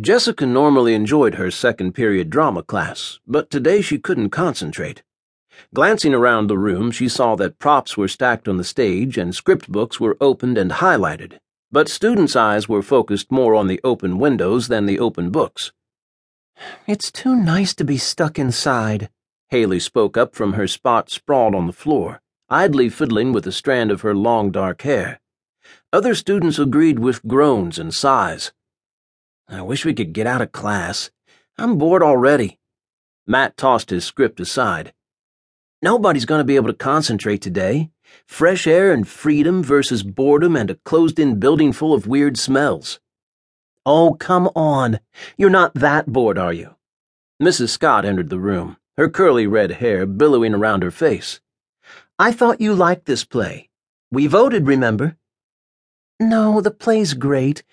Jessica normally enjoyed her second period drama class, but today she couldn't concentrate. Glancing around the room, she saw that props were stacked on the stage and script books were opened and highlighted, but students' eyes were focused more on the open windows than the open books. It's too nice to be stuck inside, Haley spoke up from her spot sprawled on the floor, idly fiddling with a strand of her long dark hair. Other students agreed with groans and sighs. I wish we could get out of class. I'm bored already. Matt tossed his script aside. Nobody's going to be able to concentrate today. Fresh air and freedom versus boredom and a closed in building full of weird smells. Oh, come on. You're not that bored, are you? Mrs. Scott entered the room, her curly red hair billowing around her face. I thought you liked this play. We voted, remember? No, the play's great,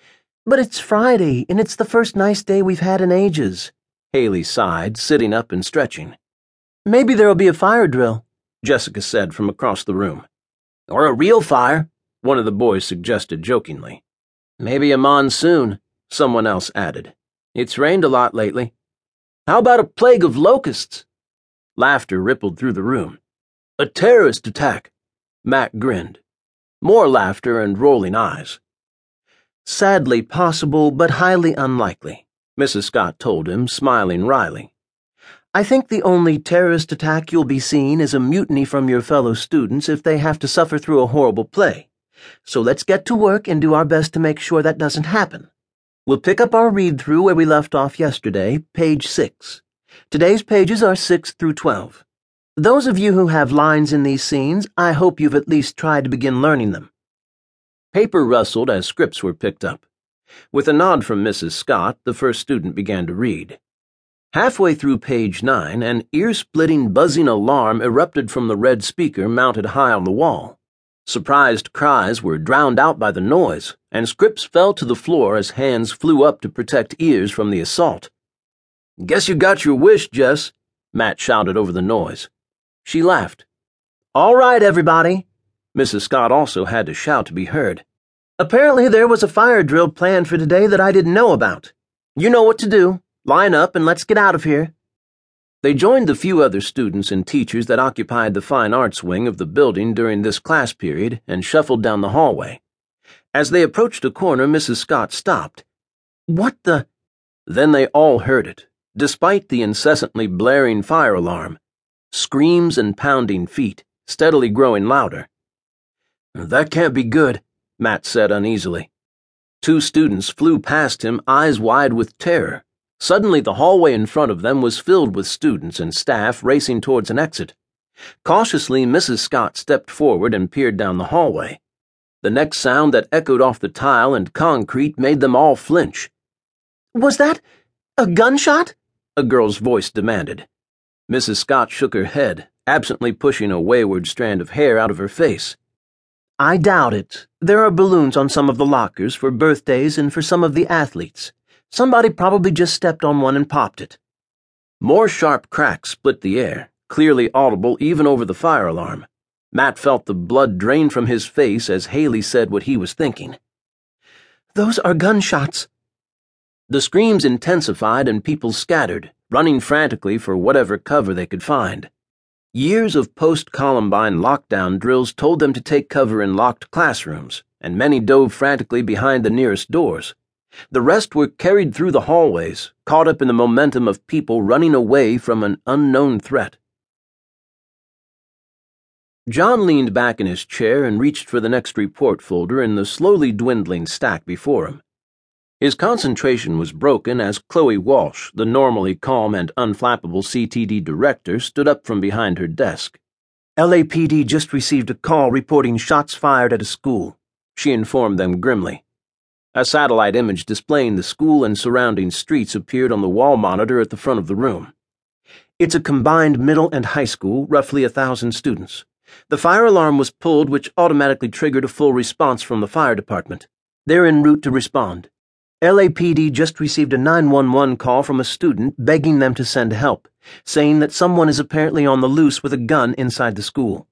but it's Friday, and it's the first nice day we've had in ages. Haley sighed, sitting up and stretching. Maybe there'll be a fire drill, Jessica said from across the room. Or a real fire, one of the boys suggested jokingly. Maybe a monsoon, someone else added. It's rained a lot lately. How about a plague of locusts? Laughter rippled through the room. A terrorist attack. Matt grinned. More laughter and rolling eyes. Sadly possible, but highly unlikely, Mrs. Scott told him, smiling wryly. I think the only terrorist attack you'll be seeing is a mutiny from your fellow students if they have to suffer through a horrible play. So let's get to work and do our best to make sure that doesn't happen. We'll pick up our read through where we left off yesterday, page 6. Today's pages are 6 through 12. Those of you who have lines in these scenes, I hope you've at least tried to begin learning them. Paper rustled as scripts were picked up. With a nod from Mrs. Scott, the first student began to read. Halfway through page nine, an ear splitting, buzzing alarm erupted from the red speaker mounted high on the wall. Surprised cries were drowned out by the noise, and scripts fell to the floor as hands flew up to protect ears from the assault. Guess you got your wish, Jess, Matt shouted over the noise. She laughed. All right, everybody. Mrs. Scott also had to shout to be heard. Apparently, there was a fire drill planned for today that I didn't know about. You know what to do. Line up and let's get out of here. They joined the few other students and teachers that occupied the fine arts wing of the building during this class period and shuffled down the hallway. As they approached a corner, Mrs. Scott stopped. What the? Then they all heard it, despite the incessantly blaring fire alarm. Screams and pounding feet, steadily growing louder. That can't be good, Matt said uneasily. Two students flew past him, eyes wide with terror. Suddenly, the hallway in front of them was filled with students and staff racing towards an exit. Cautiously, Mrs. Scott stepped forward and peered down the hallway. The next sound that echoed off the tile and concrete made them all flinch. Was that a gunshot? A girl's voice demanded. Mrs. Scott shook her head, absently pushing a wayward strand of hair out of her face. I doubt it. There are balloons on some of the lockers for birthdays and for some of the athletes. Somebody probably just stepped on one and popped it. More sharp cracks split the air, clearly audible even over the fire alarm. Matt felt the blood drain from his face as Haley said what he was thinking. Those are gunshots. The screams intensified and people scattered, running frantically for whatever cover they could find. Years of post Columbine lockdown drills told them to take cover in locked classrooms, and many dove frantically behind the nearest doors. The rest were carried through the hallways, caught up in the momentum of people running away from an unknown threat. John leaned back in his chair and reached for the next report folder in the slowly dwindling stack before him. His concentration was broken as Chloe Walsh, the normally calm and unflappable CTD director, stood up from behind her desk. LAPD just received a call reporting shots fired at a school, she informed them grimly. A satellite image displaying the school and surrounding streets appeared on the wall monitor at the front of the room. It's a combined middle and high school, roughly a thousand students. The fire alarm was pulled, which automatically triggered a full response from the fire department. They're en route to respond. LAPD just received a 911 call from a student begging them to send help, saying that someone is apparently on the loose with a gun inside the school.